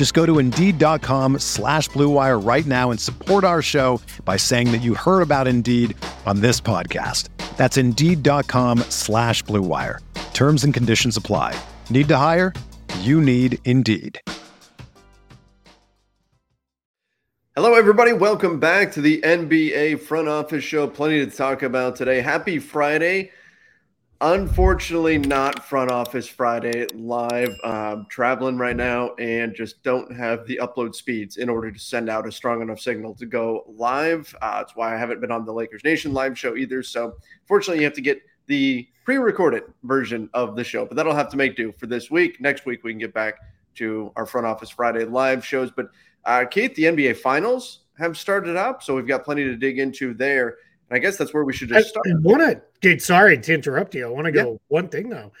Just go to Indeed.com slash BlueWire right now and support our show by saying that you heard about Indeed on this podcast. That's Indeed.com slash BlueWire. Terms and conditions apply. Need to hire? You need Indeed. Hello, everybody. Welcome back to the NBA Front Office Show. Plenty to talk about today. Happy Friday. Unfortunately, not Front Office Friday live. Um, traveling right now and just don't have the upload speeds in order to send out a strong enough signal to go live. Uh, that's why I haven't been on the Lakers Nation live show either. So, fortunately, you have to get the pre recorded version of the show, but that'll have to make do for this week. Next week, we can get back to our Front Office Friday live shows. But uh, Keith, the NBA Finals have started up, so we've got plenty to dig into there. And I guess that's where we should just start. I, I want to get sorry to interrupt you. I want to go yeah. one thing though.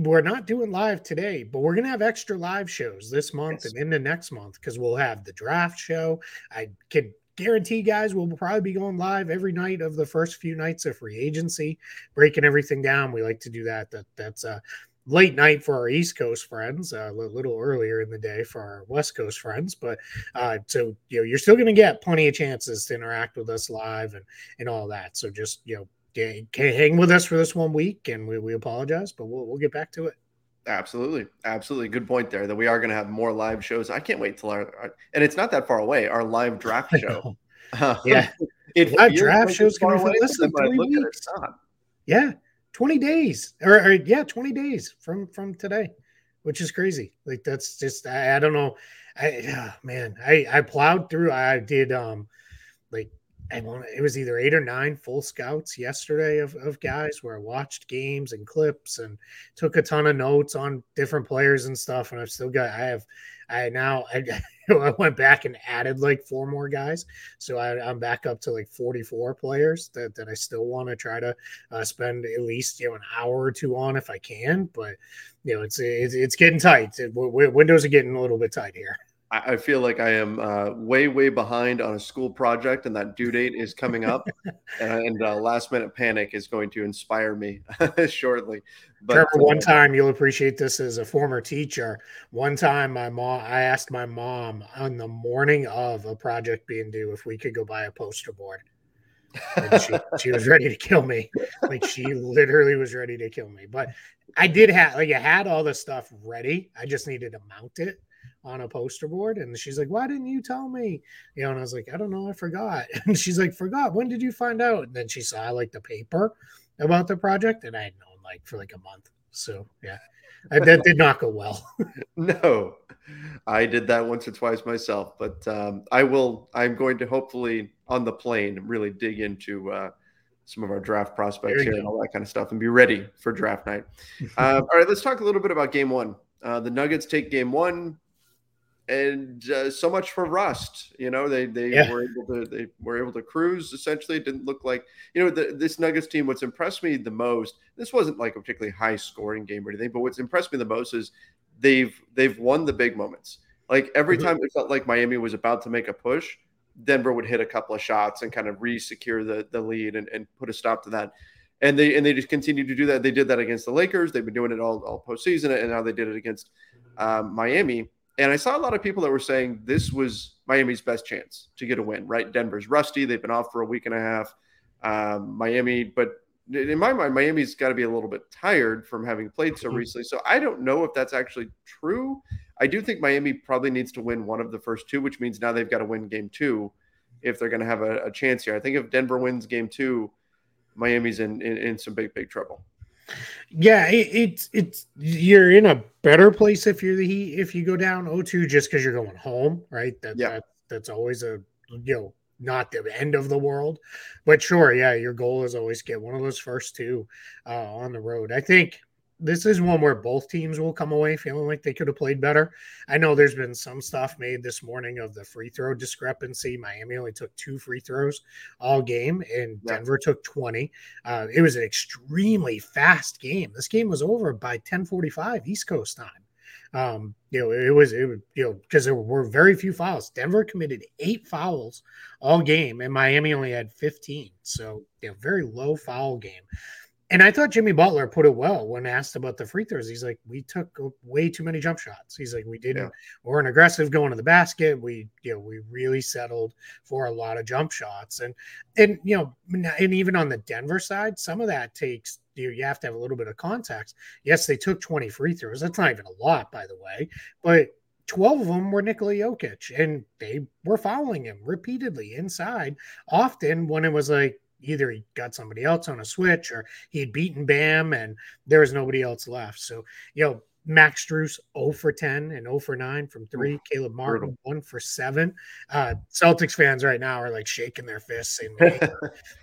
We're not doing live today, but we're going to have extra live shows this month yes. and into next month because we'll have the draft show. I can guarantee, guys, we'll probably be going live every night of the first few nights of free agency, breaking everything down. We like to do that. That that's uh late night for our East Coast friends, uh, a little earlier in the day for our West Coast friends. But uh, so you know, you're still going to get plenty of chances to interact with us live and and all that. So just you know, hang with us for this one week, and we, we apologize, but we'll we'll get back to it. Absolutely, absolutely, good point there. That we are going to have more live shows. I can't wait till our, and it's not that far away. Our live draft show. yeah, it live draft show's going to be less than three weeks. Yeah, 20 days or, or, yeah 20 days from from today which is crazy like that's just i, I don't know i oh, man i i plowed through i did um like I want it was either eight or nine full scouts yesterday of, of guys where I watched games and clips and took a ton of notes on different players and stuff. And I've still got I have I now I, I went back and added like four more guys, so I, am back up to like 44 players that, that I still want to try to uh, spend at least you know an hour or two on if I can. But you know it's it's, it's getting tight. Windows are getting a little bit tight here. I feel like I am uh, way, way behind on a school project, and that due date is coming up. and uh, last minute panic is going to inspire me shortly. But Trevor, one uh, time you'll appreciate this as a former teacher. One time, my mom, I asked my mom on the morning of a project being due if we could go buy a poster board. she, she was ready to kill me. Like she literally was ready to kill me. But I did have like I had all the stuff ready. I just needed to mount it on a poster board. And she's like, Why didn't you tell me? You know, and I was like, I don't know, I forgot. And she's like, Forgot. When did you find out? And then she saw like the paper about the project, and I had known like for like a month. So yeah. I, that did not go well. no, I did that once or twice myself, but um, I will. I'm going to hopefully on the plane really dig into uh, some of our draft prospects here go. and all that kind of stuff, and be ready for draft night. uh, all right, let's talk a little bit about Game One. Uh, the Nuggets take Game One and uh, so much for rust. You know, they they yeah. were able to they were able to cruise. Essentially, it didn't look like you know the, this Nuggets team. What's impressed me the most. This wasn't like a particularly high scoring game or anything, but what's impressed me the most is they've they've won the big moments. Like every mm-hmm. time it felt like Miami was about to make a push, Denver would hit a couple of shots and kind of re-secure the the lead and, and put a stop to that. And they and they just continue to do that. They did that against the Lakers. They've been doing it all all postseason, and now they did it against um, Miami. And I saw a lot of people that were saying this was Miami's best chance to get a win, right? Denver's rusty. They've been off for a week and a half. Um, Miami, but in my mind, Miami's got to be a little bit tired from having played so mm-hmm. recently. So I don't know if that's actually true. I do think Miami probably needs to win one of the first two, which means now they've got to win game two if they're going to have a, a chance here. I think if Denver wins game two, Miami's in, in, in some big big trouble. Yeah, it, it's it's you're in a better place if you're the Heat if you go down 0-2 just because you're going home, right? That, yeah. that that's always a you know not the end of the world, but sure, yeah, your goal is always get one of those first two uh, on the road. I think this is one where both teams will come away feeling like they could have played better. I know there's been some stuff made this morning of the free throw discrepancy. Miami only took two free throws all game, and yeah. Denver took 20. Uh, it was an extremely fast game. This game was over by 10:45 East Coast time. Um, you know, it was it was, you know because there were very few fouls. Denver committed eight fouls all game, and Miami only had 15. So, you know, very low foul game. And I thought Jimmy Butler put it well when asked about the free throws. He's like, we took way too many jump shots. He's like, we didn't, yeah. weren't aggressive going to the basket. We, you know, we really settled for a lot of jump shots. And, and, you know, and even on the Denver side, some of that takes, you, you have to have a little bit of context. Yes, they took 20 free throws. That's not even a lot, by the way, but 12 of them were Nikola Jokic, and they were following him repeatedly inside, often when it was like, either he got somebody else on a switch or he'd beaten Bam and there was nobody else left. So, you know, Max Strus 0 for 10 and 0 for 9 from three. Caleb Martin 1 for 7. Uh, Celtics fans right now are like shaking their fists and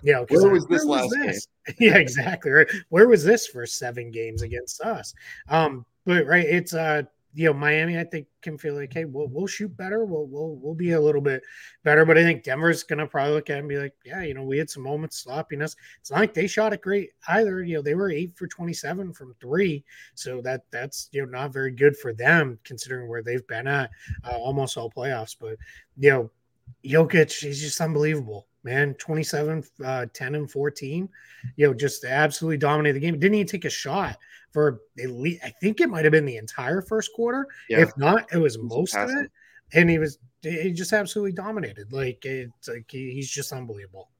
you know, where was this where last was this? game? yeah, exactly. Right. Where was this for seven games against us? Um, but right, it's uh you know, Miami, I think can feel like, hey, we'll we'll shoot better. We'll we'll we'll be a little bit better. But I think Denver's gonna probably look at and be like, yeah, you know, we had some moments sloppiness. It's not like they shot it great either. You know, they were eight for twenty seven from three, so that that's you know not very good for them considering where they've been at uh, almost all playoffs. But you know, Jokic, he's just unbelievable man 27 uh, 10 and 14 you know just absolutely dominated the game didn't even take a shot for at least i think it might have been the entire first quarter. Yeah. if not it was most of it. and he was he just absolutely dominated. Like it's like he's just unbelievable.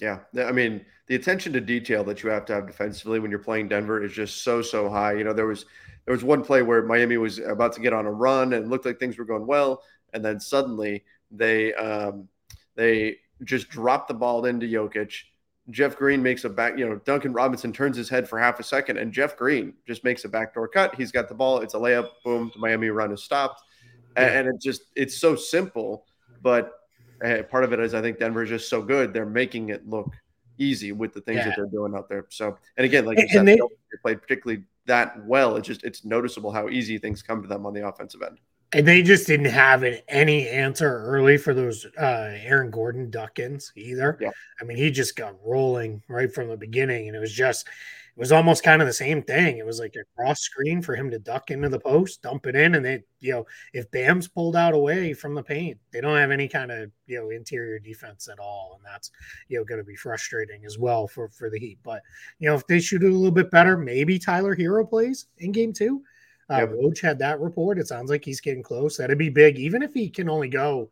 Yeah. I mean the attention to detail that you have to have defensively when you're playing denver is just so so high. You know there was there was one play where miami was about to get on a run and looked like things were going well. And then suddenly they um they just dropped the ball into Jokic. Jeff Green makes a back, you know, Duncan Robinson turns his head for half a second, and Jeff Green just makes a backdoor cut. He's got the ball. It's a layup. Boom. The Miami run is stopped. And, and it just, it's so simple. But uh, part of it is I think Denver is just so good. They're making it look easy with the things yeah. that they're doing out there. So, and again, like you and said, they, they played particularly that well. It's just, it's noticeable how easy things come to them on the offensive end and they just didn't have an, any answer early for those uh, Aaron Gordon duck-ins either. Yeah. I mean, he just got rolling right from the beginning, and it was just it was almost kind of the same thing. It was like a cross screen for him to duck into the post, dump it in, and they, you know if Bam's pulled out away from the paint, they don't have any kind of you know interior defense at all, and that's you know going to be frustrating as well for for the Heat. But you know if they shoot it a little bit better, maybe Tyler Herro plays in Game Two uh, yep. Woj had that report. It sounds like he's getting close. That'd be big, even if he can only go,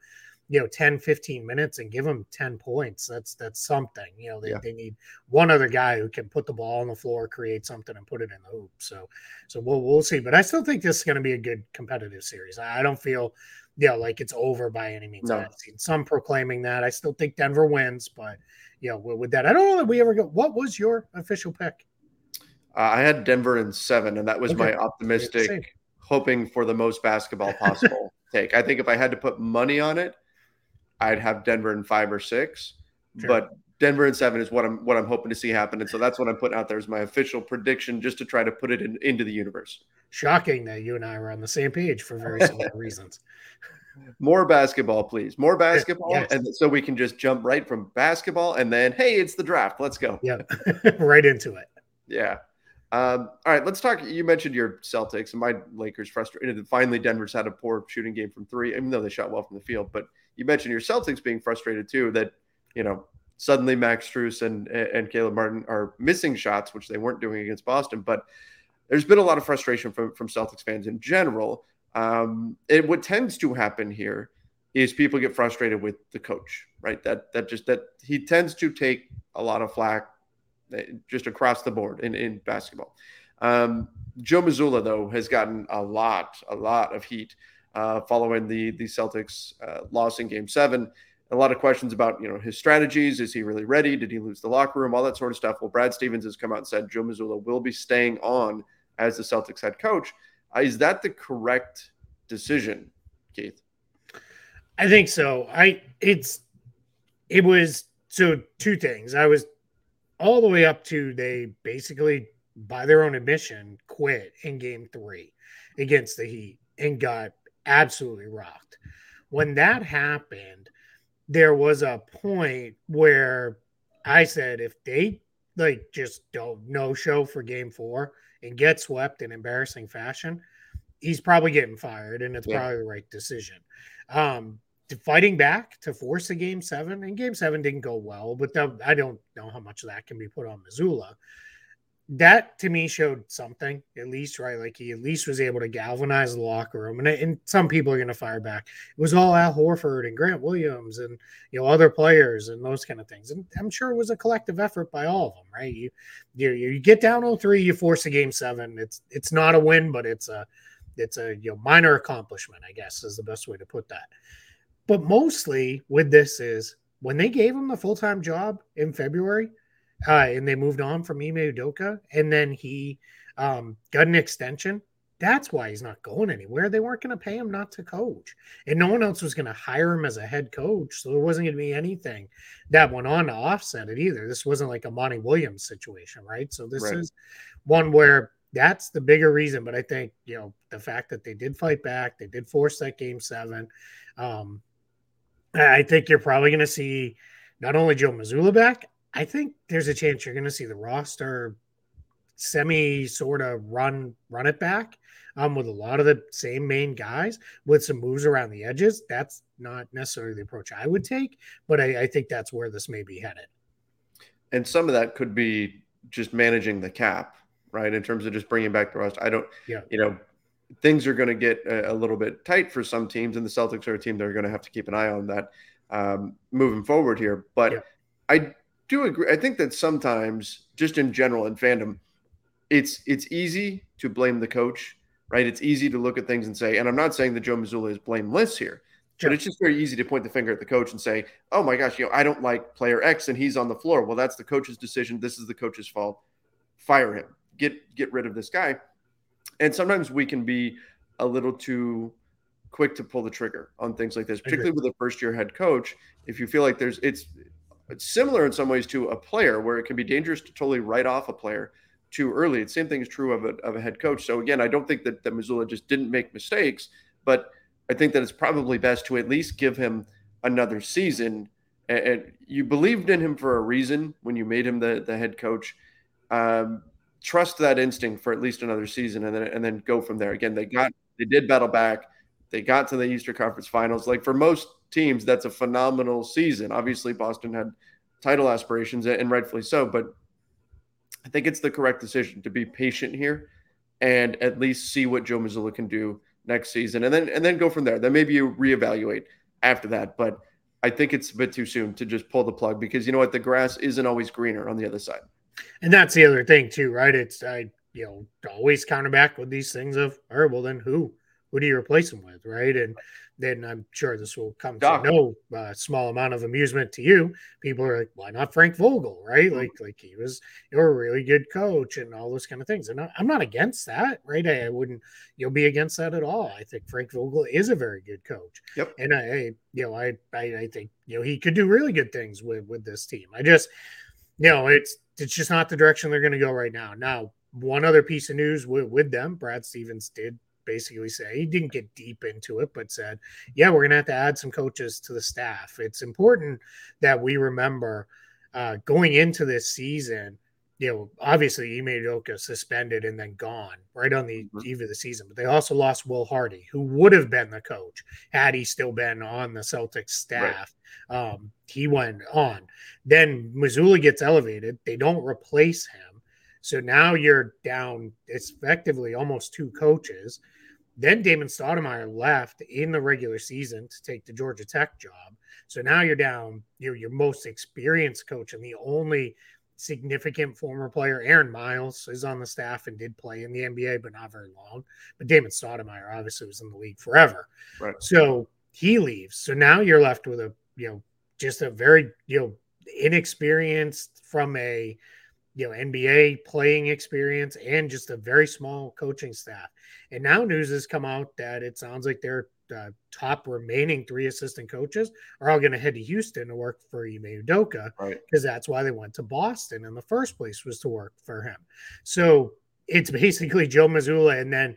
you know, 10, 15 minutes and give him 10 points. That's that's something. You know, they, yeah. they need one other guy who can put the ball on the floor, create something, and put it in the hoop. So so we'll we'll see. But I still think this is going to be a good competitive series. I don't feel you know, like it's over by any means. No. I've seen some proclaiming that. I still think Denver wins, but you know, with that, I don't know that we ever go. What was your official pick? Uh, I had Denver in seven, and that was okay. my optimistic, hoping for the most basketball possible take. I think if I had to put money on it, I'd have Denver in five or six. Sure. But Denver in seven is what I'm what I'm hoping to see happen, and so that's what I'm putting out there as my official prediction, just to try to put it in, into the universe. Shocking that you and I were on the same page for very similar reasons. More basketball, please. More basketball, yes. and so we can just jump right from basketball, and then hey, it's the draft. Let's go. Yeah, right into it. Yeah. Um, all right, let's talk. You mentioned your Celtics and my Lakers frustrated. And finally, Denver's had a poor shooting game from three, even though they shot well from the field. But you mentioned your Celtics being frustrated too. That you know suddenly Max Strus and and Caleb Martin are missing shots, which they weren't doing against Boston. But there's been a lot of frustration from from Celtics fans in general. Um, and what tends to happen here is people get frustrated with the coach, right? That that just that he tends to take a lot of flack just across the board in, in basketball. Um, Joe Mazzulla, though, has gotten a lot, a lot of heat uh, following the the Celtics uh, loss in Game Seven. a lot of questions about you know his strategies. Is he really ready? Did he lose the locker room? All that sort of stuff. Well, Brad Stevens has come out and said Joe Mazzulla will be staying on as the Celtics head coach. Uh, is that the correct decision, Keith? I think so. I it's it was so two things. I was all the way up to they basically by their own admission quit in game 3 against the Heat and got absolutely rocked. When that happened, there was a point where I said if they like just don't no show for game 4 and get swept in embarrassing fashion, he's probably getting fired and it's yeah. probably the right decision. Um, fighting back to force a game seven, and game seven didn't go well, but the, I don't know how much of that can be put on Mazzulla. That to me showed something, at least, right? Like he at least was able to galvanize the locker room. And, and some people are going to fire back. It was all Al Horford and Grant Williams and you know other players and those kind of things. And I'm sure it was a collective effort by all of them, right? You you, you get down 0-3, you force a game seven. It's it's not a win, but it's a it's a you know minor accomplishment, I guess, is the best way to put that. But mostly with this is when they gave him the full time job in February, uh, and they moved on from Ime Udoka, and then he um, got an extension. That's why he's not going anywhere. They weren't going to pay him not to coach, and no one else was going to hire him as a head coach. So there wasn't going to be anything that went on to offset it either. This wasn't like a Monty Williams situation, right? So this right. is one where that's the bigger reason. But I think you know the fact that they did fight back, they did force that game seven. Um, I think you're probably going to see not only Joe Mazzulla back. I think there's a chance you're going to see the roster semi sort of run run it back um, with a lot of the same main guys with some moves around the edges. That's not necessarily the approach I would take, but I, I think that's where this may be headed. And some of that could be just managing the cap right? In terms of just bringing back the roster. I don't, yeah. you know, things are going to get a, a, little bit tight for some teams, and the Celtics are a team that are going to have to keep an eye on that um, moving forward here. But yeah. I do agree. I think that sometimes, just in general in fandom, it's it's easy to blame the coach, right? It's easy to look at things and say, and I'm not saying that Joe Mazzulla is blameless here. Sure. But it's just very easy to point the finger at the coach and say, "Oh my gosh, you know, I don't like player X and he's on the floor." Well, that's the coach's decision. This is the coach's fault. Fire him get get rid of this guy. And sometimes we can be a little too quick to pull the trigger on things like this, particularly with a first year head coach. If you feel like there's it's it's similar in some ways to a player where it can be dangerous to totally write off a player too early. The same thing is true of a, of a head coach. So again, I don't think that, that Mazzulla just didn't make mistakes, but I think that it's probably best to at least give him another season. And, and you believed in him for a reason when you made him the, the head coach. Um, trust that instinct for at least another season and then and then go from there. Again, they got they did battle back. They got to the Eastern Conference Finals. Like for most teams, that's a phenomenal season. Obviously, Boston had title aspirations and rightfully so, but I think it's the correct decision to be patient here and at least see what Joe Mazzulla can do next season and then and then go from there. Then maybe you reevaluate after that. But I think it's a bit too soon to just pull the plug because you know what? The grass isn't always greener on the other side. And that's the other thing too, right? It's I you know always counter back with these things of, all right, well then who who do you replace them with, right? And then I'm sure this will come to no uh, small amount of amusement to you. People are like, why not Frank Vogel, right? Mm-hmm. Like, like he was you're a really good coach and all those kind of things. And I'm not against that, right? I, I wouldn't you'll be against that at all. I think Frank Vogel is a very good coach. Yep. And I, I you know, I, I I think you know he could do really good things with with this team. I just you know, it's it's just not the direction they're going to go right now. Now, one other piece of news with, with them, Brad Stevens did basically say he didn't get deep into it, but said, "Yeah, we're going to have to add some coaches to the staff." It's important that we remember uh, going into this season you know, obviously Ime Udoka suspended and then gone right on the mm-hmm. eve of the season. But they also lost Will Hardy, who would have been the coach had he still been on the Celtics staff. Right. Um, he went on. Then Mazzulla gets elevated. They don't replace him. So now you're down, effectively almost two coaches. Then Damon Stoudemire left in the regular season to take the Georgia Tech job. So now you're down, you're your most experienced coach and the only significant former player. Aaron Miles is on the staff and did play in the NBA, but not very long. But Damon Stoudemire obviously was in the league forever. Right. So he leaves. So now you're left with a you know just a very you know inexperienced from a you know NBA playing experience and just a very small coaching staff. And now news has come out that it sounds like their uh, top remaining three assistant coaches are all going to head to Houston to work for Ime Udoka because right. that's why they went to Boston in the first place was to work for him. So it's basically Joe Mazzulla, and then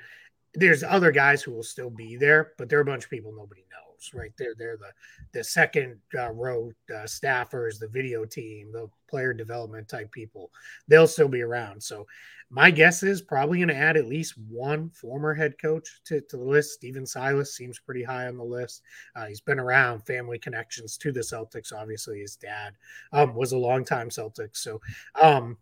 there's other guys who will still be there, but there are a bunch of people nobody knows, right? They're they're the the second uh, row uh, staffers, the video team, the player development type people. They'll still be around. So my guess is probably going to add at least one former head coach to, to the list. Stephen Silas seems pretty high on the list. Uh, he's been around, family connections to the Celtics. Obviously, his dad um, was a longtime Celtics. So, um,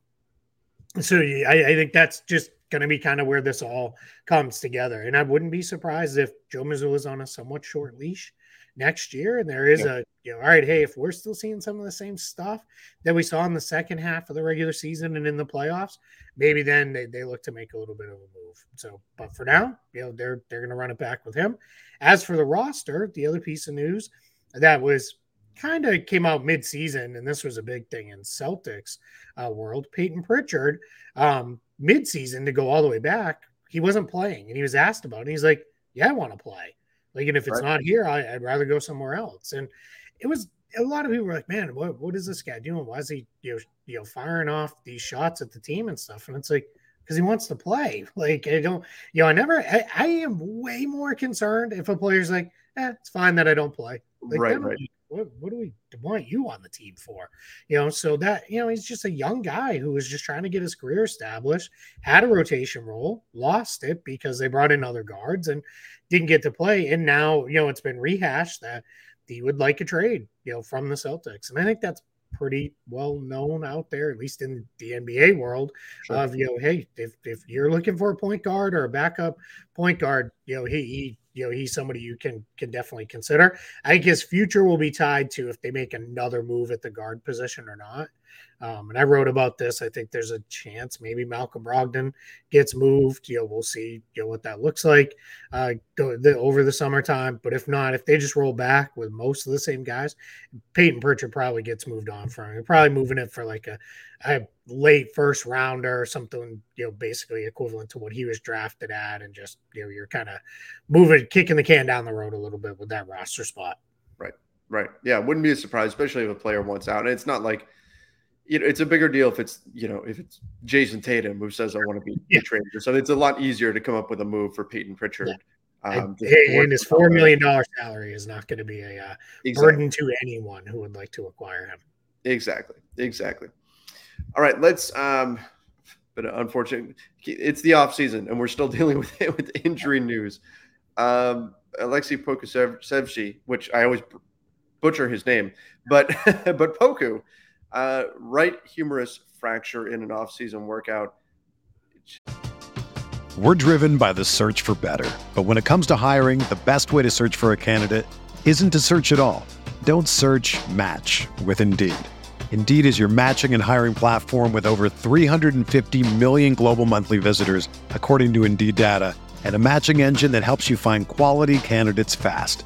so I, I think that's just going to be kind of where this all comes together. And I wouldn't be surprised if Joe Mazzulla is on a somewhat short leash next year. And there is yeah. a, you know, all right, hey, if we're still seeing some of the same stuff that we saw in the second half of the regular season and in the playoffs, maybe then they, they look to make a little bit of a move. So, but for now, you know, they're they're going to run it back with him. As for the roster, the other piece of news that was kind of came out mid-season, and this was a big thing in Celtics uh, world. Payton Pritchard, um, mid-season to go all the way back, he wasn't playing, and he was asked about it. he's like, "Yeah, I want to play. Like, and if it's right. not here, I, would rather go somewhere else." And it was a lot of people were like, "Man, what what is this guy doing? Why is he you know you know firing off these shots at the team and stuff?" And it's like because he wants to play. Like I don't, you know, I never. I, I, am way more concerned if a player's like, "Eh, it's fine that I don't play." Like, right, right what, what do we want you on the team for? You know, so that, you know, he's just a young guy who was just trying to get his career established, had a rotation role, lost it because they brought in other guards and didn't get to play. And now, you know, it's been rehashed that he would like a trade, you know, from the Celtics. And I think that's pretty well known out there, at least in the NBA world, sure. of you know, hey, if, if you're looking for a point guard or a backup point guard, you know, he, he you know he's somebody you can can definitely consider. I think his future will be tied to if they make another move at the guard position or not. Um, and I wrote about this. I think there's a chance maybe Malcolm Brogdon gets moved. You know, we'll see. You know what that looks like uh, the, over the summertime. But if not, if they just roll back with most of the same guys, Payton Pritchard probably gets moved on from. Him. Probably moving it for like a, a late first rounder or something. You know, basically equivalent to what he was drafted at, and just you know you're kind of moving, kicking the can down the road a little bit with that roster spot. Right. Right. Yeah. Wouldn't be a surprise, especially if a player wants out. And it's not like you know, it's a bigger deal if it's you know if it's Jayson Tatum who says I want to be yeah. traded. So it's a lot easier to come up with a move for Payton Pritchard. Yeah. Um, and, and his four million dollar salary is not going to be a uh, exactly. burden to anyone who would like to acquire him. Exactly, exactly. All right, let's. um But unfortunately, it's the off season, and we're still dealing with it with injury news. Um, Aleksej Pokusevski, which I always butcher his name, but but Poku uh, right humerus fracture in an off-season workout. We're driven by the search for better. But when it comes to hiring, the best way to search for a candidate isn't to search at all. Don't search match with Indeed. Indeed is your matching and hiring platform with over 350 million global monthly visitors, according to Indeed data, and a matching engine that helps you find quality candidates fast.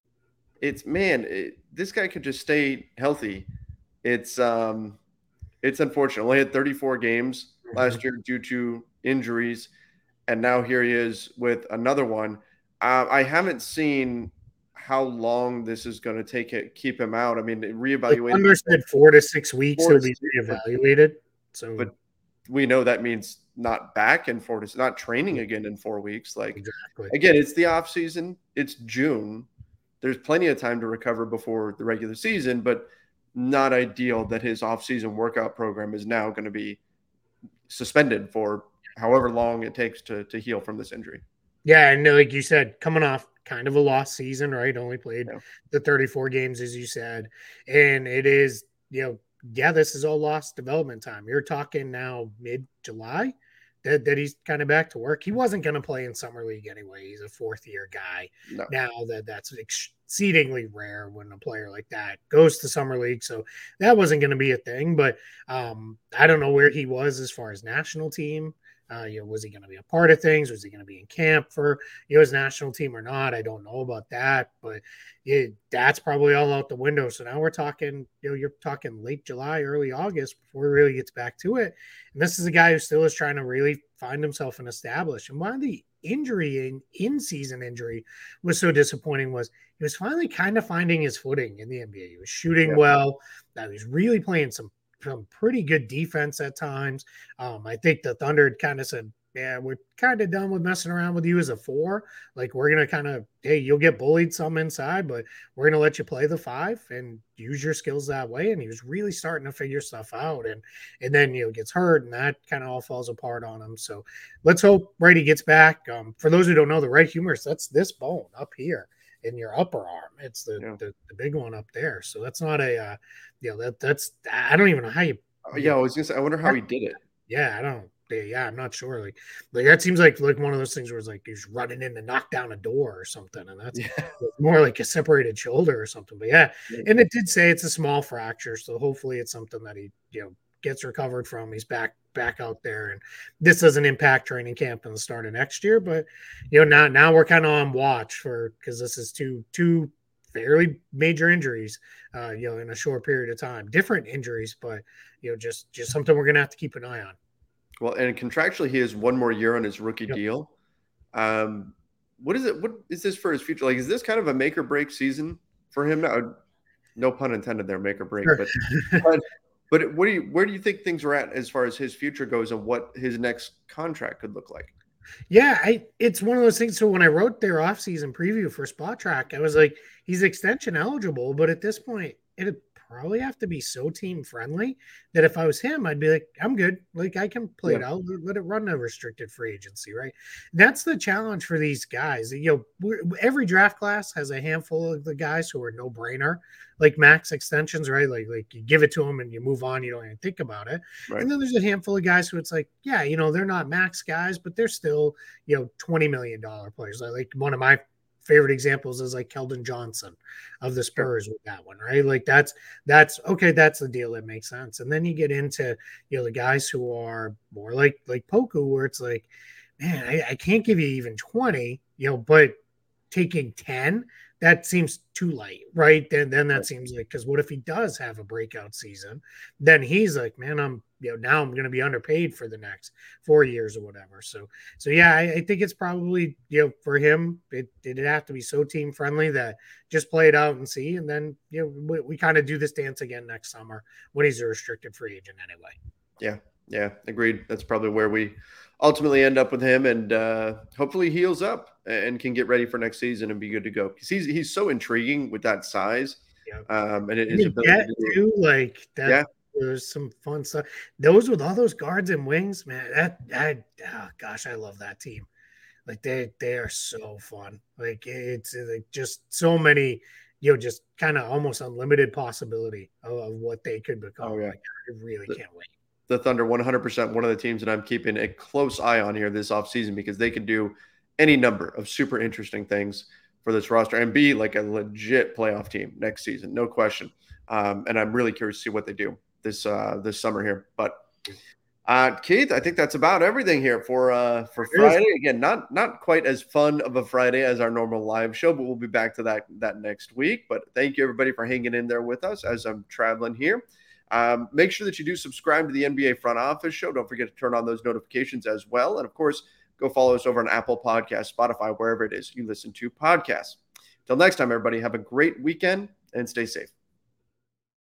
It's man, it, this guy could just stay healthy. It's um, it's unfortunate. Only had 34 games last year due to injuries, and now here he is with another one. Uh, I haven't seen how long this is going to take it keep him out. I mean, reevaluate. Under said four to six weeks he'll be reevaluated. So, but we know that means not back in four to not training again in four weeks. Like exactly. again, it's the off season. It's June. There's plenty of time to recover before the regular season, but not ideal that his off season workout program is now going to be suspended for however long it takes to to heal from this injury. Yeah, and like you said, coming off kind of a lost season, right? Only played yeah. the 34 games, as you said. And it is, you know, yeah, this is all lost development time. You're talking now mid July that, that he's kind of back to work. He wasn't going to play in summer league anyway. He's a fourth year guy. No. Now that that's exceedingly rare when a player like that goes to summer league. So that wasn't going to be a thing. But um, I don't know where he was as far as national team. Uh, you know, was he going to be a part of things? Was he going to be in camp for you know, his national team or not? I don't know about that, but it, that's probably all out the window. So now we're talking, you know, you're talking late July, early August before he really gets back to it. And this is a guy who still is trying to really find himself and establish. And why the injury in in season injury was so disappointing was he was finally kind of finding his footing in the NBA. He was shooting yeah. well. That he was really playing some some pretty good defense at times. Um, I think the Thunder kind of said, yeah, we're kind of done with messing around with you as a four. Like we're gonna kind of, hey, you'll get bullied some inside, but we're gonna let you play the five and use your skills that way. And he was really starting to figure stuff out, and and then you know gets hurt, and that kind of all falls apart on him. So let's hope Brady gets back. Um, for those who don't know, the right humerus that's this bone up here in your upper arm. It's the, yeah. the, the, big one up there. So that's not a, uh, you know, that that's, I don't even know how you. Oh, yeah, I was say, I wonder how he did it. Yeah, I don't. Yeah, I'm not sure. Like, like that seems like like one of those things where it's like he's running in to knock down a door or something, and that's yeah. more like a separated shoulder or something. But yeah, and it did say it's a small fracture, so hopefully it's something that he you know gets recovered from. He's back back out there, and this doesn't impact training camp in the start of next year. But you know now now we're kind of on watch for because this is two two fairly major injuries, uh, you know, in a short period of time. Different injuries, but you know, just just something we're gonna have to keep an eye on. Well, and contractually, he has one more year on his rookie yep. deal. Um, what is it? What is this for his future? Like, is this kind of a make or break season for him now? No pun intended there, make or break. Sure. But, but but what do you where do you think things are at as far as his future goes and what his next contract could look like? Yeah, I it's one of those things. So when I wrote their offseason preview for Spotrac, I was like, he's extension eligible, but at this point, it probably have to be so team friendly that if I was him, I'd be like, I'm good. Like I can play yeah. it out, let it run a restricted free agency, right? That's the challenge for these guys. You know, every draft class has a handful of the guys who are no brainer, like max extensions, right? Like like you give it to them and you move on, you don't even think about it. Right. And then there's a handful of guys who it's like, yeah, you know, they're not max guys, but they're still you know twenty million dollar players. Like one of my favorite examples is like Keldon Johnson of the Spurs with that one, right? Like that's that's okay, that's the deal that makes sense. And then you get into you know the guys who are more like like Poku, where it's like, man, I, I can't give you even 20, you know, but taking 10 that seems too light, right? Then then that seems like because what if he does have a breakout season? Then he's like, man, I'm you know now I'm going to be underpaid for the next four years or whatever. So so yeah, I, I think it's probably you know for him it did it have to be so team friendly that just play it out and see, and then you know we, we kind of do this dance again next summer when he's a restricted free agent anyway. Yeah, yeah, agreed. That's probably where we ultimately end up with him, and uh, hopefully heals up and can get ready for next season and be good to go. Because he's he's so intriguing with that size, yeah. um, and it is ability to do, like that. Yeah. There's some fun stuff. Those with all those guards and wings, man. That I oh gosh, I love that team. Like they they are so fun. Like it's like just so many you know, just kind of almost unlimited possibility of, of, what they could become. Oh, yeah. Like, I really can't wait the Thunder 100% one of the teams that I'm keeping a close eye on here this offseason because they can do any number of super interesting things for this roster and be like a legit playoff team next season, no question. Um, and I'm really curious to see what they do this uh, this summer here. But Uh, Keith, I think that's about everything here for uh, for Friday. Again, not not quite as fun of a Friday as our normal live show, but we'll be back to that that next week. But thank you everybody for hanging in there with us as I'm traveling here. Um, make sure that you do subscribe to the NBA Front Office Show. Don't forget to turn on those notifications as well, and of course, go follow us over on Apple Podcast, Spotify, wherever it is you listen to podcasts. Till next time, everybody, have a great weekend and stay safe.